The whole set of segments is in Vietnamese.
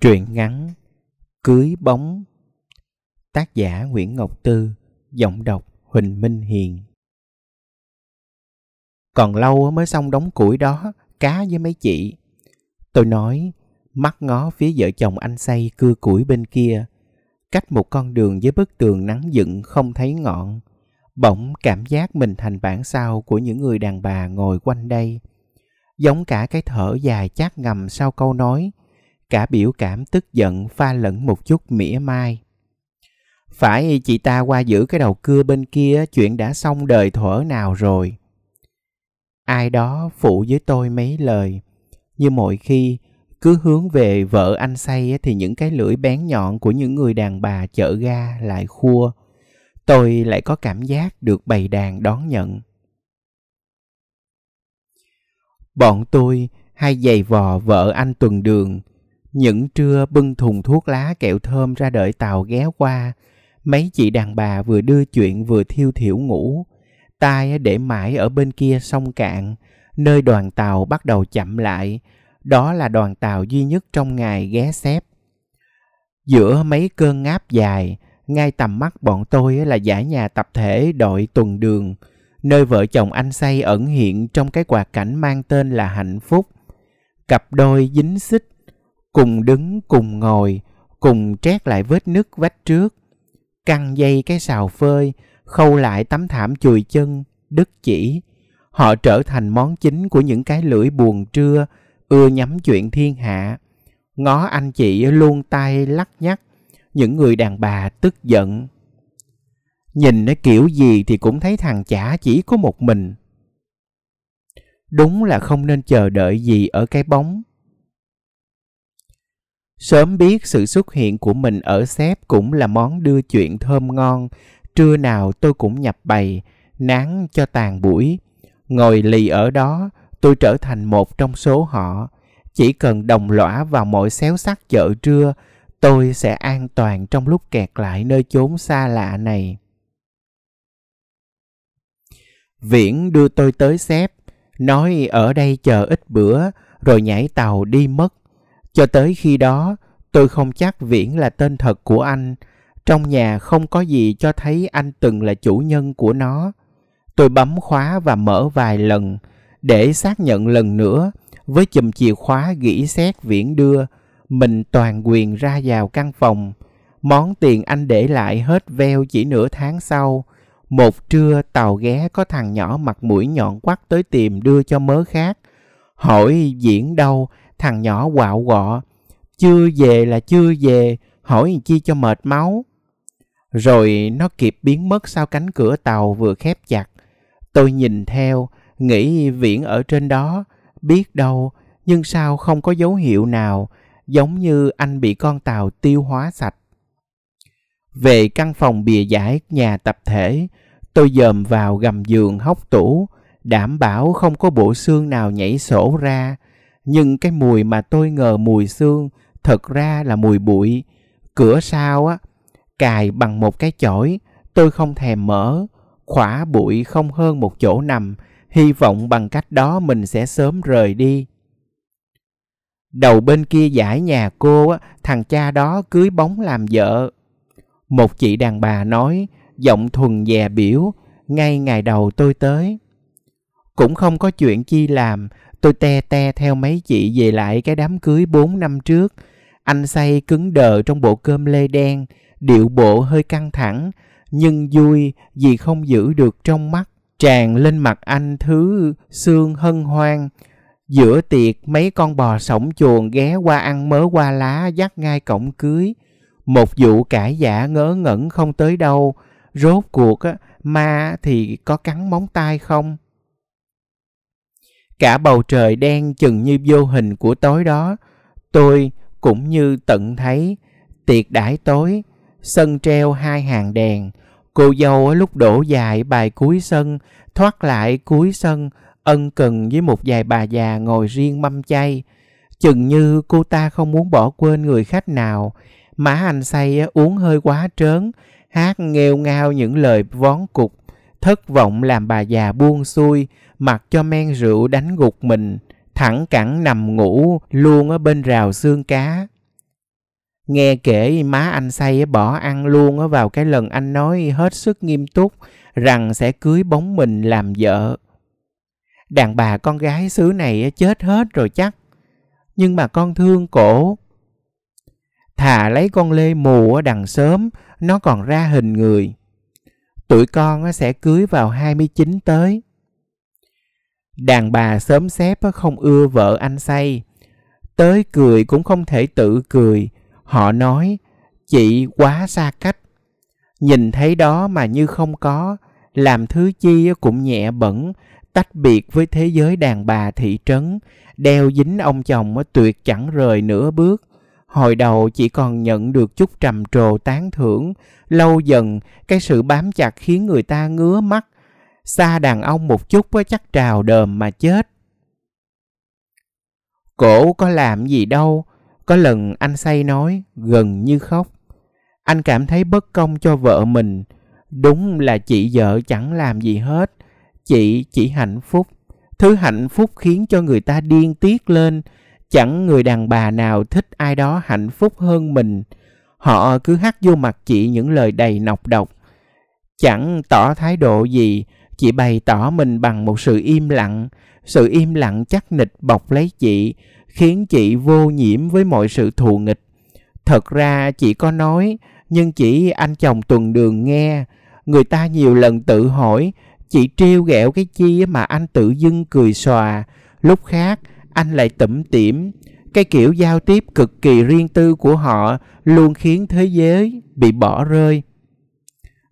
Truyện ngắn Cưới bóng. Tác giả Nguyễn Ngọc Tư, Giọng đọc Huỳnh Minh Hiền. Còn lâu mới xong đóng củi đó, Cá với mấy chị. Tôi nói, Mắt ngó phía vợ chồng anh say cưa củi bên kia. Cách một con đường với bức tường nắng dựng không thấy ngọn. Bỗng cảm giác mình thành bản sao của những người đàn bà ngồi quanh đây. Giống cả cái thở dài chát ngầm sau câu nói cả biểu cảm tức giận pha lẫn một chút mỉa mai. Phải chị ta qua giữ cái đầu cưa bên kia chuyện đã xong đời thuở nào rồi. Ai đó phụ với tôi mấy lời. Như mọi khi, cứ hướng về vợ anh say thì những cái lưỡi bén nhọn của những người đàn bà chợ ga lại khua. Tôi lại có cảm giác được bầy đàn đón nhận. Bọn tôi hay giày vò vợ anh tuần đường những trưa bưng thùng thuốc lá kẹo thơm ra đợi tàu ghé qua, mấy chị đàn bà vừa đưa chuyện vừa thiêu thiểu ngủ. Tai để mãi ở bên kia sông cạn, nơi đoàn tàu bắt đầu chậm lại. Đó là đoàn tàu duy nhất trong ngày ghé xếp. Giữa mấy cơn ngáp dài, ngay tầm mắt bọn tôi là giải nhà tập thể đội tuần đường, nơi vợ chồng anh say ẩn hiện trong cái quạt cảnh mang tên là hạnh phúc. Cặp đôi dính xích cùng đứng, cùng ngồi, cùng trét lại vết nứt vách trước. Căng dây cái xào phơi, khâu lại tấm thảm chùi chân, đứt chỉ. Họ trở thành món chính của những cái lưỡi buồn trưa, ưa nhắm chuyện thiên hạ. Ngó anh chị luôn tay lắc nhắc, những người đàn bà tức giận. Nhìn nó kiểu gì thì cũng thấy thằng chả chỉ có một mình. Đúng là không nên chờ đợi gì ở cái bóng. Sớm biết sự xuất hiện của mình ở xếp cũng là món đưa chuyện thơm ngon. Trưa nào tôi cũng nhập bày, nán cho tàn buổi. Ngồi lì ở đó, tôi trở thành một trong số họ. Chỉ cần đồng lõa vào mọi xéo sắc chợ trưa, tôi sẽ an toàn trong lúc kẹt lại nơi chốn xa lạ này. Viễn đưa tôi tới xếp, nói ở đây chờ ít bữa, rồi nhảy tàu đi mất. Cho tới khi đó, tôi không chắc Viễn là tên thật của anh. Trong nhà không có gì cho thấy anh từng là chủ nhân của nó. Tôi bấm khóa và mở vài lần để xác nhận lần nữa với chùm chìa khóa gỉ xét Viễn đưa. Mình toàn quyền ra vào căn phòng. Món tiền anh để lại hết veo chỉ nửa tháng sau. Một trưa tàu ghé có thằng nhỏ mặt mũi nhọn quắt tới tìm đưa cho mớ khác. Hỏi diễn đâu, thằng nhỏ quạo quọ chưa về là chưa về, hỏi chi cho mệt máu. Rồi nó kịp biến mất sau cánh cửa tàu vừa khép chặt. Tôi nhìn theo, nghĩ viễn ở trên đó, biết đâu, nhưng sao không có dấu hiệu nào, giống như anh bị con tàu tiêu hóa sạch. Về căn phòng bìa giải nhà tập thể, tôi dòm vào gầm giường hốc tủ, đảm bảo không có bộ xương nào nhảy sổ ra. Nhưng cái mùi mà tôi ngờ mùi xương thật ra là mùi bụi. Cửa sau á, cài bằng một cái chổi, tôi không thèm mở, khỏa bụi không hơn một chỗ nằm, hy vọng bằng cách đó mình sẽ sớm rời đi. Đầu bên kia giải nhà cô, á, thằng cha đó cưới bóng làm vợ. Một chị đàn bà nói, giọng thuần dè biểu, ngay ngày đầu tôi tới. Cũng không có chuyện chi làm, tôi te te theo mấy chị về lại cái đám cưới 4 năm trước, anh say cứng đờ trong bộ cơm lê đen, điệu bộ hơi căng thẳng, nhưng vui vì không giữ được trong mắt. Tràn lên mặt anh thứ xương hân hoan. Giữa tiệc mấy con bò sổng chuồng ghé qua ăn mớ qua lá dắt ngay cổng cưới. Một vụ cãi giả ngớ ngẩn không tới đâu. Rốt cuộc á, ma thì có cắn móng tay không? Cả bầu trời đen chừng như vô hình của tối đó. Tôi cũng như tận thấy, tiệc đãi tối, sân treo hai hàng đèn. Cô dâu lúc đổ dài bài cuối sân, thoát lại cuối sân, ân cần với một vài bà già ngồi riêng mâm chay. Chừng như cô ta không muốn bỏ quên người khách nào. Má anh say uống hơi quá trớn, hát nghêu ngao những lời vón cục, thất vọng làm bà già buông xuôi mặc cho men rượu đánh gục mình thẳng cẳng nằm ngủ luôn ở bên rào xương cá Nghe kể má anh say bỏ ăn luôn vào cái lần anh nói hết sức nghiêm túc rằng sẽ cưới bóng mình làm vợ. Đàn bà con gái xứ này chết hết rồi chắc. Nhưng mà con thương cổ. Thà lấy con lê mù ở đằng sớm, nó còn ra hình người. Tụi con sẽ cưới vào 29 tới. Đàn bà sớm xếp không ưa vợ anh say. Tới cười cũng không thể tự cười. Họ nói, chị quá xa cách. Nhìn thấy đó mà như không có, làm thứ chi cũng nhẹ bẩn, tách biệt với thế giới đàn bà thị trấn, đeo dính ông chồng tuyệt chẳng rời nửa bước. Hồi đầu chỉ còn nhận được chút trầm trồ tán thưởng, lâu dần cái sự bám chặt khiến người ta ngứa mắt, xa đàn ông một chút với chắc trào đờm mà chết. Cổ có làm gì đâu, có lần anh say nói, gần như khóc. Anh cảm thấy bất công cho vợ mình, đúng là chị vợ chẳng làm gì hết, chị chỉ hạnh phúc. Thứ hạnh phúc khiến cho người ta điên tiết lên, chẳng người đàn bà nào thích ai đó hạnh phúc hơn mình. Họ cứ hắt vô mặt chị những lời đầy nọc độc. Chẳng tỏ thái độ gì, chị bày tỏ mình bằng một sự im lặng. Sự im lặng chắc nịch bọc lấy chị, khiến chị vô nhiễm với mọi sự thù nghịch. Thật ra chị có nói, nhưng chỉ anh chồng tuần đường nghe. Người ta nhiều lần tự hỏi, chị trêu ghẹo cái chi mà anh tự dưng cười xòa. Lúc khác, anh lại tủm tỉm. Cái kiểu giao tiếp cực kỳ riêng tư của họ luôn khiến thế giới bị bỏ rơi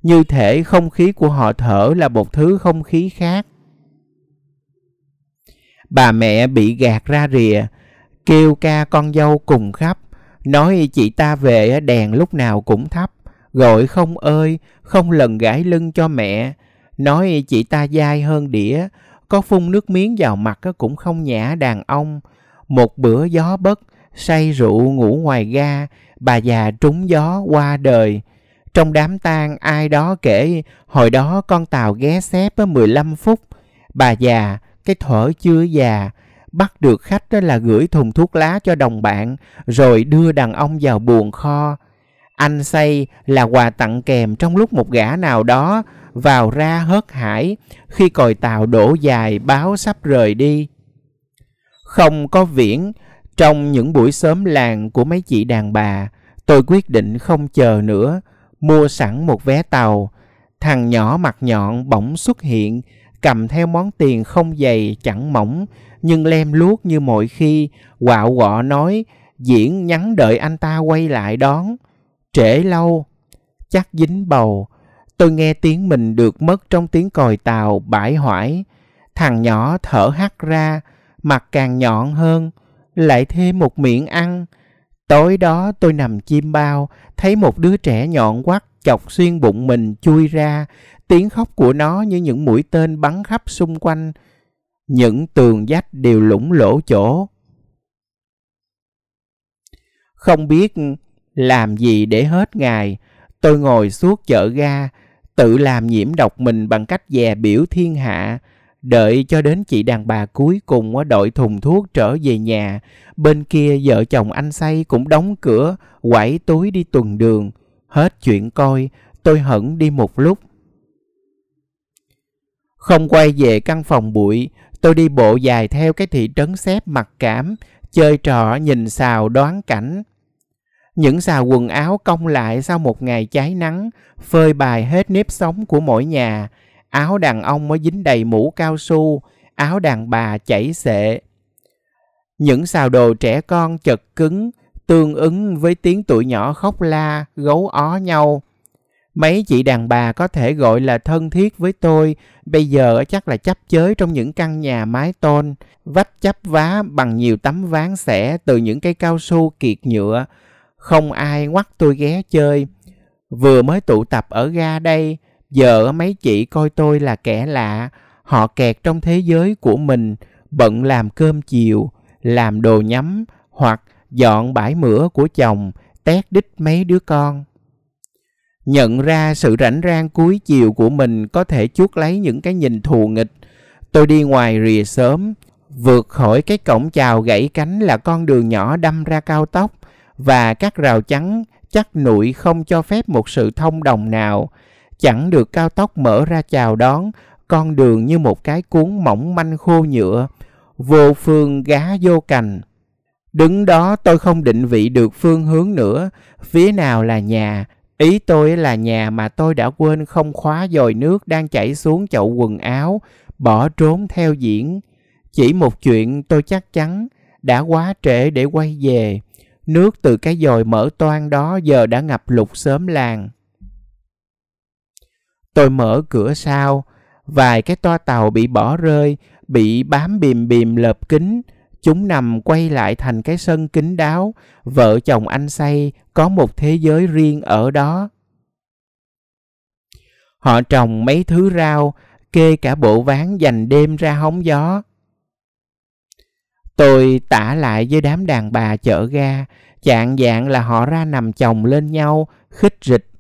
như thể không khí của họ thở là một thứ không khí khác. Bà mẹ bị gạt ra rìa, kêu ca con dâu cùng khắp, nói chị ta về đèn lúc nào cũng thấp, gọi không ơi, không lần gãi lưng cho mẹ, nói chị ta dai hơn đĩa, có phun nước miếng vào mặt cũng không nhã đàn ông. Một bữa gió bất, say rượu ngủ ngoài ga, bà già trúng gió qua đời, trong đám tang ai đó kể hồi đó con tàu ghé xếp 15 phút. Bà già, cái thở chưa già, bắt được khách đó là gửi thùng thuốc lá cho đồng bạn rồi đưa đàn ông vào buồng kho. Anh say là quà tặng kèm trong lúc một gã nào đó vào ra hớt hải khi còi tàu đổ dài báo sắp rời đi. Không có viễn, trong những buổi sớm làng của mấy chị đàn bà, tôi quyết định không chờ nữa mua sẵn một vé tàu. Thằng nhỏ mặt nhọn bỗng xuất hiện, cầm theo món tiền không dày chẳng mỏng, nhưng lem luốc như mọi khi, quạo quọ nói, diễn nhắn đợi anh ta quay lại đón. Trễ lâu, chắc dính bầu, tôi nghe tiếng mình được mất trong tiếng còi tàu bãi hoải. Thằng nhỏ thở hắt ra, mặt càng nhọn hơn, lại thêm một miệng ăn, Tối đó tôi nằm chim bao, thấy một đứa trẻ nhọn quắt chọc xuyên bụng mình chui ra, tiếng khóc của nó như những mũi tên bắn khắp xung quanh. Những tường vách đều lủng lỗ chỗ. Không biết làm gì để hết ngày, tôi ngồi suốt chợ ga, tự làm nhiễm độc mình bằng cách dè biểu thiên hạ, Đợi cho đến chị đàn bà cuối cùng đội thùng thuốc trở về nhà, bên kia vợ chồng anh say cũng đóng cửa, quẩy túi đi tuần đường. Hết chuyện coi, tôi hận đi một lúc. Không quay về căn phòng bụi, tôi đi bộ dài theo cái thị trấn xếp mặc cảm, chơi trò nhìn xào đoán cảnh. Những xào quần áo cong lại sau một ngày cháy nắng, phơi bài hết nếp sống của mỗi nhà, áo đàn ông mới dính đầy mũ cao su, áo đàn bà chảy xệ. Những xào đồ trẻ con chật cứng, tương ứng với tiếng tụi nhỏ khóc la, gấu ó nhau. Mấy chị đàn bà có thể gọi là thân thiết với tôi, bây giờ chắc là chấp chới trong những căn nhà mái tôn, vách chấp vá bằng nhiều tấm ván xẻ từ những cây cao su kiệt nhựa. Không ai ngoắt tôi ghé chơi. Vừa mới tụ tập ở ga đây, Giờ mấy chị coi tôi là kẻ lạ, họ kẹt trong thế giới của mình, bận làm cơm chiều, làm đồ nhắm hoặc dọn bãi mửa của chồng, tét đít mấy đứa con. Nhận ra sự rảnh rang cuối chiều của mình có thể chuốt lấy những cái nhìn thù nghịch. Tôi đi ngoài rìa sớm, vượt khỏi cái cổng chào gãy cánh là con đường nhỏ đâm ra cao tốc, và các rào chắn chắc nụi không cho phép một sự thông đồng nào. Chẳng được cao tốc mở ra chào đón, con đường như một cái cuốn mỏng manh khô nhựa, vô phương gá vô cành. Đứng đó tôi không định vị được phương hướng nữa, phía nào là nhà, ý tôi là nhà mà tôi đã quên không khóa dòi nước đang chảy xuống chậu quần áo, bỏ trốn theo diễn. Chỉ một chuyện tôi chắc chắn, đã quá trễ để quay về. Nước từ cái dòi mở toan đó giờ đã ngập lụt sớm làng. Tôi mở cửa sau, vài cái toa tàu bị bỏ rơi, bị bám bìm bìm lợp kính, chúng nằm quay lại thành cái sân kính đáo, vợ chồng anh say có một thế giới riêng ở đó. Họ trồng mấy thứ rau, kê cả bộ ván dành đêm ra hóng gió. Tôi tả lại với đám đàn bà chở ga, chạng dạng là họ ra nằm chồng lên nhau, khích rịch.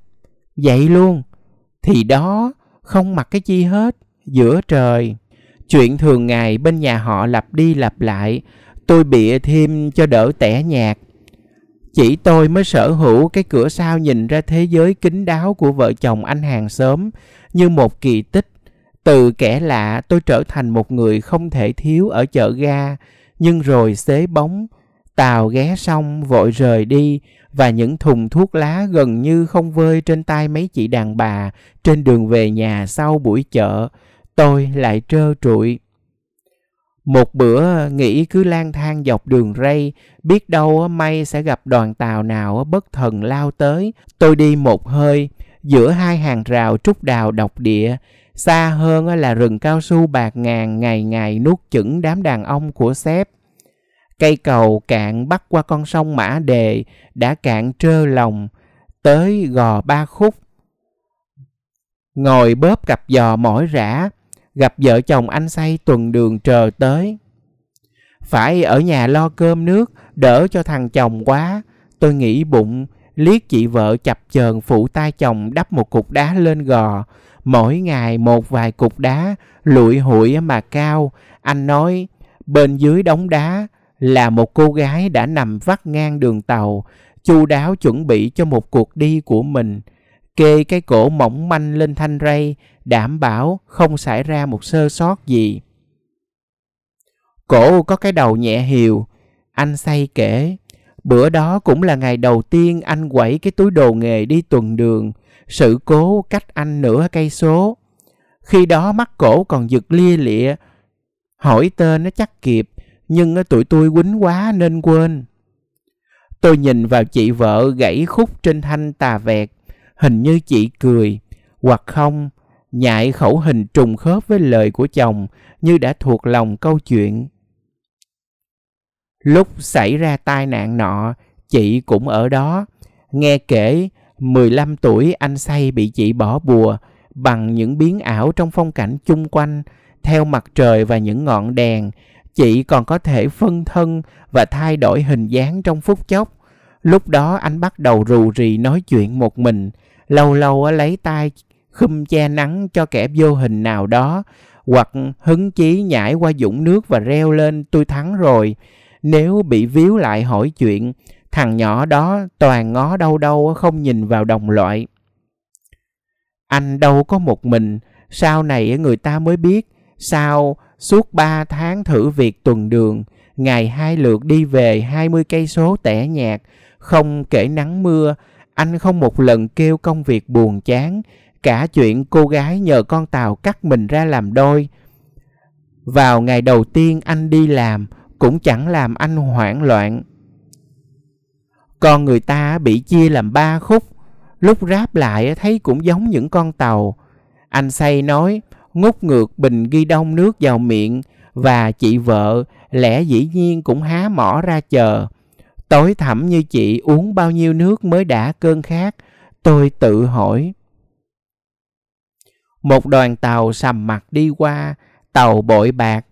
Vậy luôn, thì đó, không mặc cái chi hết, giữa trời. Chuyện thường ngày bên nhà họ lặp đi lặp lại, tôi bịa thêm cho đỡ tẻ nhạt. Chỉ tôi mới sở hữu cái cửa sau nhìn ra thế giới kín đáo của vợ chồng anh hàng xóm như một kỳ tích. Từ kẻ lạ tôi trở thành một người không thể thiếu ở chợ ga, nhưng rồi xế bóng, tàu ghé xong vội rời đi và những thùng thuốc lá gần như không vơi trên tay mấy chị đàn bà trên đường về nhà sau buổi chợ, tôi lại trơ trụi. Một bữa nghĩ cứ lang thang dọc đường ray, biết đâu may sẽ gặp đoàn tàu nào bất thần lao tới. Tôi đi một hơi, giữa hai hàng rào trúc đào độc địa, xa hơn là rừng cao su bạc ngàn ngày ngày nuốt chửng đám đàn ông của sếp. Cây cầu cạn bắt qua con sông Mã Đề đã cạn trơ lòng, tới gò ba khúc. Ngồi bóp cặp giò mỏi rã, gặp vợ chồng anh say tuần đường chờ tới. Phải ở nhà lo cơm nước, đỡ cho thằng chồng quá. Tôi nghĩ bụng, liếc chị vợ chập chờn phụ tay chồng đắp một cục đá lên gò. Mỗi ngày một vài cục đá, lụi hụi mà cao. Anh nói, bên dưới đống đá là một cô gái đã nằm vắt ngang đường tàu, chu đáo chuẩn bị cho một cuộc đi của mình kê cái cổ mỏng manh lên thanh ray, đảm bảo không xảy ra một sơ sót gì. Cổ có cái đầu nhẹ hiều, anh say kể. Bữa đó cũng là ngày đầu tiên anh quẩy cái túi đồ nghề đi tuần đường, sự cố cách anh nửa cây số. Khi đó mắt cổ còn giật lia lịa, hỏi tên nó chắc kịp, nhưng ờ, tụi tôi quýnh quá nên quên. Tôi nhìn vào chị vợ gãy khúc trên thanh tà vẹt, hình như chị cười, hoặc không, nhại khẩu hình trùng khớp với lời của chồng như đã thuộc lòng câu chuyện. Lúc xảy ra tai nạn nọ, chị cũng ở đó. Nghe kể, 15 tuổi anh say bị chị bỏ bùa bằng những biến ảo trong phong cảnh chung quanh, theo mặt trời và những ngọn đèn. Chị còn có thể phân thân và thay đổi hình dáng trong phút chốc. Lúc đó anh bắt đầu rù rì nói chuyện một mình, lâu lâu lấy tay khum che nắng cho kẻ vô hình nào đó hoặc hứng chí nhảy qua dũng nước và reo lên tôi thắng rồi nếu bị víu lại hỏi chuyện thằng nhỏ đó toàn ngó đâu đâu không nhìn vào đồng loại anh đâu có một mình sau này người ta mới biết sao suốt ba tháng thử việc tuần đường ngày hai lượt đi về 20 cây số tẻ nhạt không kể nắng mưa anh không một lần kêu công việc buồn chán, cả chuyện cô gái nhờ con tàu cắt mình ra làm đôi. Vào ngày đầu tiên anh đi làm, cũng chẳng làm anh hoảng loạn. Con người ta bị chia làm ba khúc, lúc ráp lại thấy cũng giống những con tàu. Anh say nói, ngút ngược bình ghi đông nước vào miệng, và chị vợ lẽ dĩ nhiên cũng há mỏ ra chờ. Tối thẳm như chị uống bao nhiêu nước mới đã cơn khát, tôi tự hỏi. Một đoàn tàu sầm mặt đi qua, tàu bội bạc,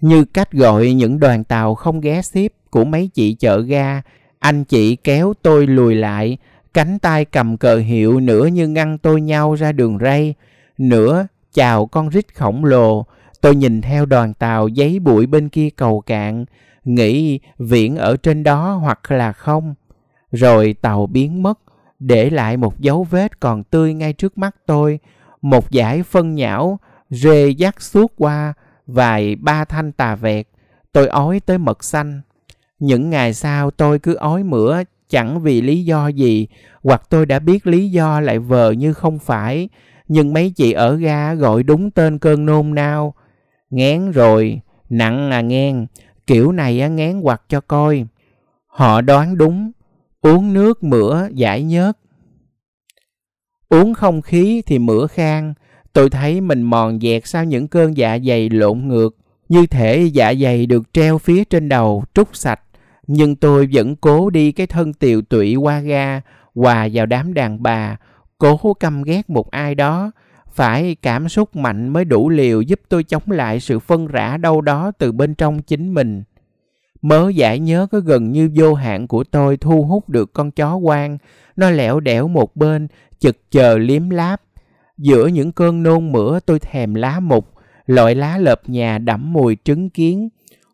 như cách gọi những đoàn tàu không ghé xếp của mấy chị chợ ga, anh chị kéo tôi lùi lại, cánh tay cầm cờ hiệu nửa như ngăn tôi nhau ra đường ray, nửa chào con rít khổng lồ. Tôi nhìn theo đoàn tàu giấy bụi bên kia cầu cạn, nghĩ viễn ở trên đó hoặc là không. Rồi tàu biến mất, để lại một dấu vết còn tươi ngay trước mắt tôi. Một dải phân nhão rê dắt suốt qua vài ba thanh tà vẹt. Tôi ói tới mật xanh. Những ngày sau tôi cứ ói mửa chẳng vì lý do gì hoặc tôi đã biết lý do lại vờ như không phải nhưng mấy chị ở ga gọi đúng tên cơn nôn nao ngén rồi, nặng à nghen kiểu này á ngén hoặc cho coi. Họ đoán đúng. Uống nước mửa giải nhớt. Uống không khí thì mửa khang. Tôi thấy mình mòn dẹt sau những cơn dạ dày lộn ngược. Như thể dạ dày được treo phía trên đầu, trút sạch. Nhưng tôi vẫn cố đi cái thân tiều tụy qua ga, hòa vào đám đàn bà cố căm ghét một ai đó. Phải cảm xúc mạnh mới đủ liều giúp tôi chống lại sự phân rã đâu đó từ bên trong chính mình. Mớ giải nhớ có gần như vô hạn của tôi thu hút được con chó quan nó lẻo đẻo một bên, chực chờ liếm láp. Giữa những cơn nôn mửa tôi thèm lá mục, loại lá lợp nhà đẫm mùi trứng kiến,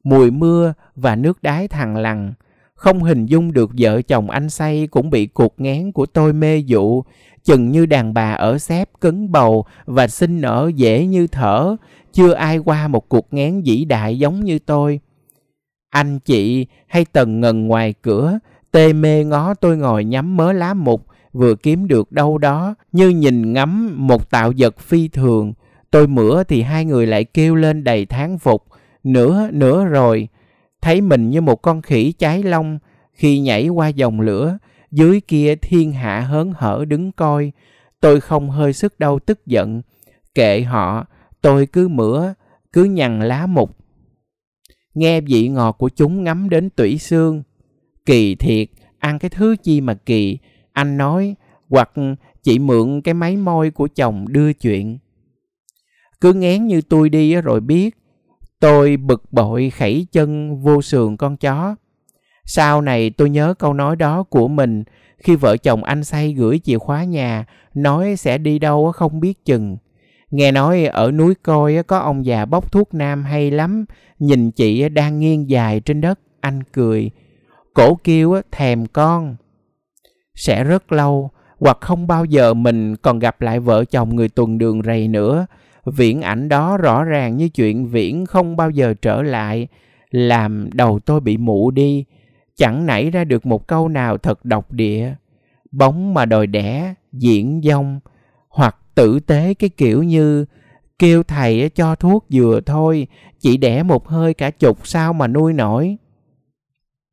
mùi mưa và nước đái thằng lằn không hình dung được vợ chồng anh say cũng bị cuộc ngán của tôi mê dụ. Chừng như đàn bà ở xếp cứng bầu và sinh nở dễ như thở. Chưa ai qua một cuộc ngán vĩ đại giống như tôi. Anh chị hay tần ngần ngoài cửa, tê mê ngó tôi ngồi nhắm mớ lá mục, vừa kiếm được đâu đó như nhìn ngắm một tạo vật phi thường. Tôi mửa thì hai người lại kêu lên đầy tháng phục. Nữa nữa rồi thấy mình như một con khỉ cháy lông khi nhảy qua dòng lửa, dưới kia thiên hạ hớn hở đứng coi. Tôi không hơi sức đâu tức giận, kệ họ, tôi cứ mửa, cứ nhằn lá mục. Nghe vị ngọt của chúng ngắm đến tủy xương. Kỳ thiệt, ăn cái thứ chi mà kỳ, anh nói, hoặc chỉ mượn cái máy môi của chồng đưa chuyện. Cứ ngén như tôi đi rồi biết tôi bực bội khẩy chân vô sườn con chó. Sau này tôi nhớ câu nói đó của mình, khi vợ chồng anh say gửi chìa khóa nhà, nói sẽ đi đâu không biết chừng. Nghe nói ở núi coi có ông già bốc thuốc nam hay lắm, nhìn chị đang nghiêng dài trên đất, anh cười. Cổ kêu thèm con. Sẽ rất lâu, hoặc không bao giờ mình còn gặp lại vợ chồng người tuần đường rầy nữa viễn ảnh đó rõ ràng như chuyện viễn không bao giờ trở lại, làm đầu tôi bị mụ đi. Chẳng nảy ra được một câu nào thật độc địa. Bóng mà đòi đẻ, diễn dông, hoặc tử tế cái kiểu như kêu thầy cho thuốc vừa thôi, chỉ đẻ một hơi cả chục sao mà nuôi nổi.